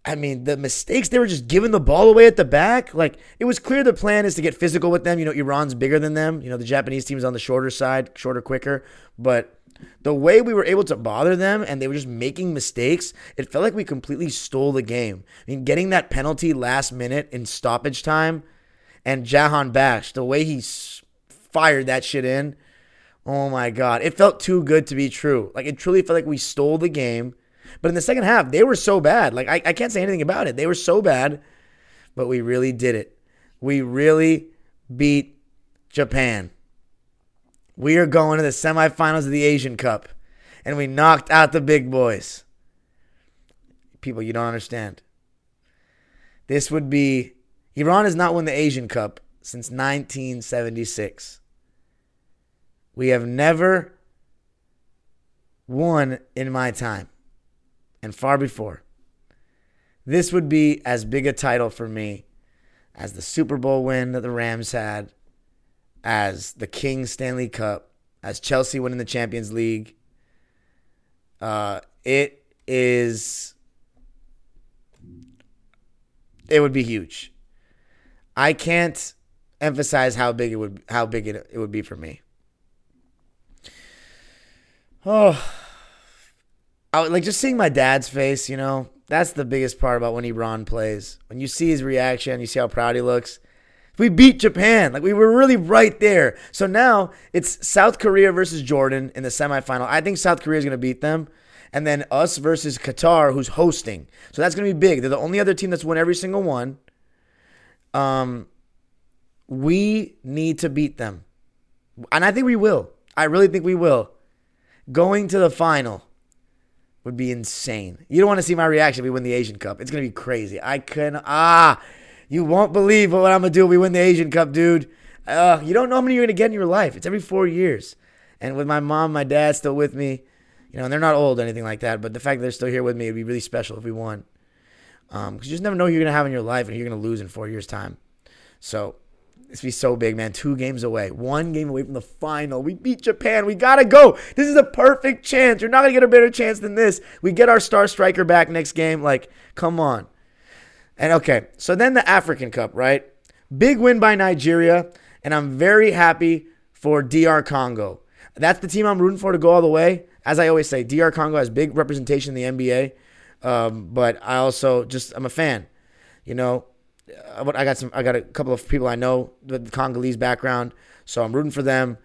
I mean, the mistakes they were just giving the ball away at the back. Like it was clear the plan is to get physical with them. You know, Iran's bigger than them. You know, the Japanese team's on the shorter side, shorter, quicker, but the way we were able to bother them and they were just making mistakes, it felt like we completely stole the game. I mean, getting that penalty last minute in stoppage time and Jahanbakhsh, the way he fired that shit in, oh my God. It felt too good to be true. Like, it truly felt like we stole the game. But in the second half, they were so bad. Like, I, I can't say anything about it. They were so bad, but we really did it. We really beat Japan. We are going to the semifinals of the Asian Cup, and we knocked out the big boys. People, you don't understand. This would be Iran has not won the Asian Cup since 1976. We have never won in my time and far before. This would be as big a title for me as the Super Bowl win that the Rams had, as the King Stanley Cup, as Chelsea winning the Champions League. Uh, it is. It would be huge. I can't emphasize how big it would how big it, it would be for me. Oh, I, like just seeing my dad's face, you know, that's the biggest part about when Iran plays. When you see his reaction, you see how proud he looks. We beat Japan. Like we were really right there. So now it's South Korea versus Jordan in the semifinal. I think South Korea is going to beat them. And then us versus Qatar, who's hosting. So that's going to be big. They're the only other team that's won every single one. Um, we need to beat them. And I think we will. I really think we will. Going to the final would be insane. You don't want to see my reaction if we win the Asian Cup. It's going to be crazy. I can, ah, you won't believe what I'm going to do if we win the Asian Cup, dude. Uh, you don't know how many you're going to get in your life. It's every four years. And with my mom, my dad still with me, you know, and they're not old or anything like that, but the fact that they're still here with me, it'd be really special if we won. Um, you just never know who you're going to have in your life and you're going to lose in four years' time. So this be so big, man. Two games away, one game away from the final. We beat Japan. We gotta go. This is a perfect chance. You're not gonna get a better chance than this. We get our star striker back next game. Like, come on. And okay, so then the African Cup, right? Big win by Nigeria, and I'm very happy for DR Congo. That's the team I'm rooting for to go all the way. As I always say, DR Congo has big representation in the NBA, um, but I also just I'm a fan. You know, I got some. I got a couple of people I know with the Congolese background, so I'm rooting for them.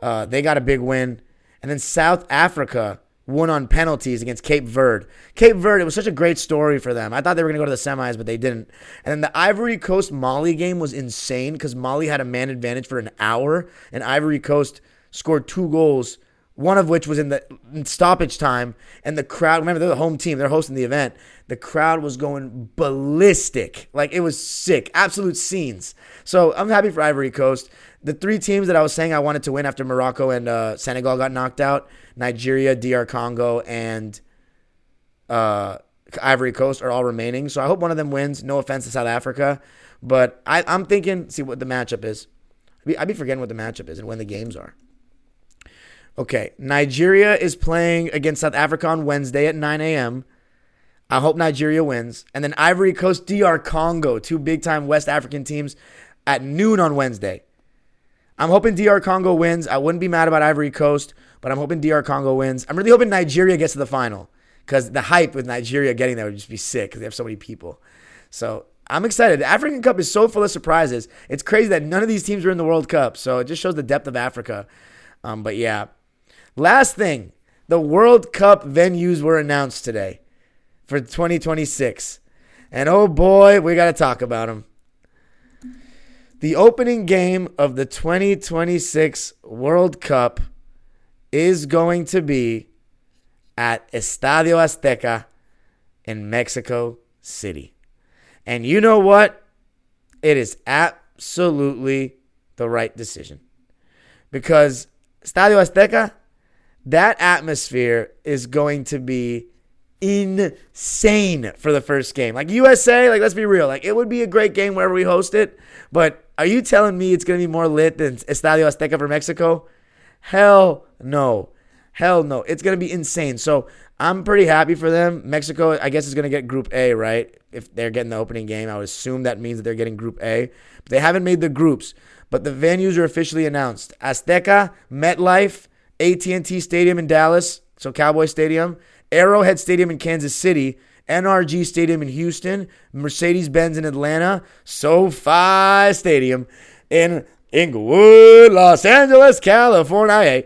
Uh, they got a big win, and then South Africa won on penalties against Cape Verde. Cape Verde, it was such a great story for them. I thought they were going to go to the semis, but they didn't. And then the Ivory Coast Mali game was insane because Mali had a man advantage for an hour, and Ivory Coast scored two goals one of which was in the stoppage time, and the crowd. Remember, they're the home team; they're hosting the event. The crowd was going ballistic, like it was sick, absolute scenes. So I'm happy for Ivory Coast. The three teams that I was saying I wanted to win after Morocco and uh, Senegal got knocked out: Nigeria, DR Congo, and uh, Ivory Coast are all remaining. So I hope one of them wins. No offense to South Africa, but I, am thinking, see what the matchup is. I'd be, I'd be forgetting what the matchup is and when the games are. Okay, Nigeria is playing against South Africa on Wednesday at 9 a.m. I hope Nigeria wins. And then Ivory Coast, DR Congo, two big time West African teams at noon on Wednesday. I'm hoping DR Congo wins. I wouldn't be mad about Ivory Coast, but I'm hoping DR Congo wins. I'm really hoping Nigeria gets to the final because the hype with Nigeria getting there would just be sick because they have so many people. So I'm excited. The African Cup is so full of surprises. It's crazy that none of these teams are in the World Cup. So it just shows the depth of Africa. Um, but yeah, Last thing, the World Cup venues were announced today for 2026. And oh boy, we got to talk about them. The opening game of the 2026 World Cup is going to be at Estadio Azteca in Mexico City. And you know what? It is absolutely the right decision. Because Estadio Azteca that atmosphere is going to be insane for the first game. Like USA, like let's be real, like it would be a great game wherever we host it. But are you telling me it's going to be more lit than Estadio Azteca for Mexico? Hell no. Hell no. It's going to be insane. So I'm pretty happy for them. Mexico, I guess, is going to get Group A, right? If they're getting the opening game, I would assume that means that they're getting Group A. But they haven't made the groups. But the venues are officially announced Azteca, MetLife, AT&T Stadium in Dallas, so Cowboy Stadium, Arrowhead Stadium in Kansas City, NRG Stadium in Houston, Mercedes Benz in Atlanta, SoFi Stadium in Inglewood, Los Angeles, California,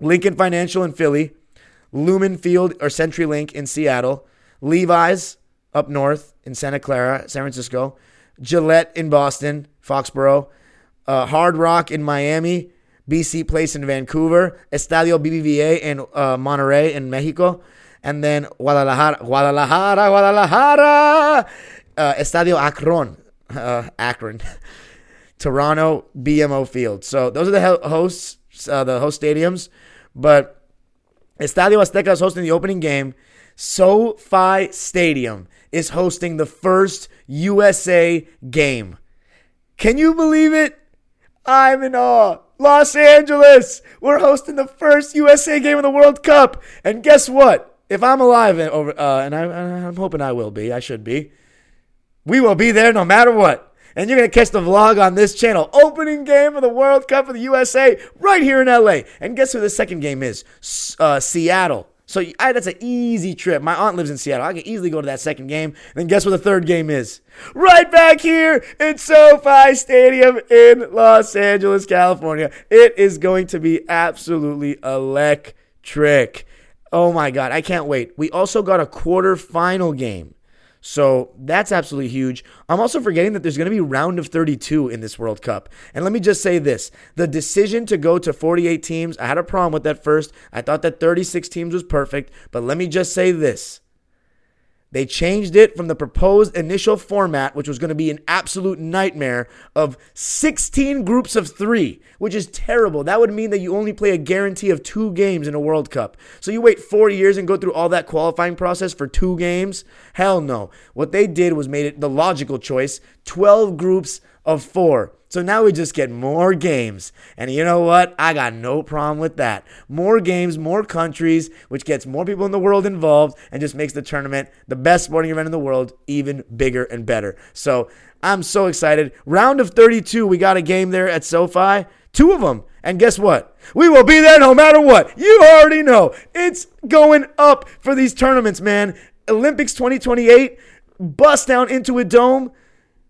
Lincoln Financial in Philly, Lumen Field or CenturyLink in Seattle, Levi's up north in Santa Clara, San Francisco, Gillette in Boston, Foxborough, uh, Hard Rock in Miami, BC Place in Vancouver, Estadio BBVA in uh, Monterrey in Mexico, and then Guadalajara, Guadalajara, Guadalajara, uh, Estadio Akron, uh, Akron, Toronto BMO Field. So those are the hosts, uh, the host stadiums, but Estadio Azteca is hosting the opening game. SoFi Stadium is hosting the first USA game. Can you believe it? I'm in awe. Los Angeles, we're hosting the first USA game of the World Cup. And guess what? If I'm alive and over, uh, and I, I'm hoping I will be, I should be. We will be there no matter what. And you're going to catch the vlog on this channel. Opening game of the World Cup for the USA right here in LA. And guess who the second game is? Uh, Seattle. So I, that's an easy trip. My aunt lives in Seattle. I can easily go to that second game. And then guess what the third game is? Right back here in SoFi Stadium in Los Angeles, California. It is going to be absolutely electric. Oh my God, I can't wait. We also got a quarterfinal game so that's absolutely huge. I'm also forgetting that there's going to be round of 32 in this World Cup. And let me just say this the decision to go to 48 teams, I had a problem with that first. I thought that 36 teams was perfect. But let me just say this they changed it from the proposed initial format, which was going to be an absolute nightmare, of 16 groups of three, which is terrible. That would mean that you only play a guarantee of two games in a World Cup. So you wait four years and go through all that qualifying process for two games? Hell no. What they did was made it the logical choice 12 groups of four. So now we just get more games. And you know what? I got no problem with that. More games, more countries, which gets more people in the world involved and just makes the tournament, the best sporting event in the world, even bigger and better. So I'm so excited. Round of 32, we got a game there at SoFi. Two of them. And guess what? We will be there no matter what. You already know. It's going up for these tournaments, man. Olympics 2028, bust down into a dome.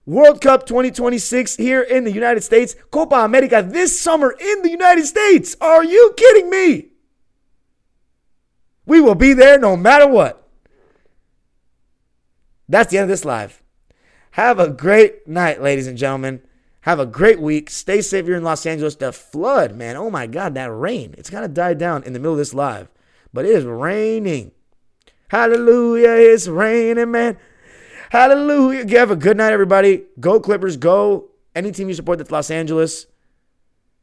World Cup 2026 here in the United States, Copa America this summer in the United States. Are you kidding me? We will be there no matter what. That's the end of this live. Have a great night, ladies and gentlemen. Have a great week. Stay safe here in Los Angeles. The flood, man. Oh my God, that rain. It's of died down in the middle of this live, but it is raining. Hallelujah, it's raining, man. Hallelujah. Have a good night, everybody. Go Clippers. Go any team you support that's Los Angeles.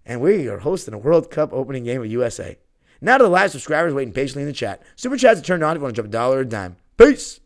And we are hosting a World Cup opening game of USA. Now to the live subscribers waiting patiently in the chat. Super chats are turned on if you want to drop a dollar or a dime. Peace.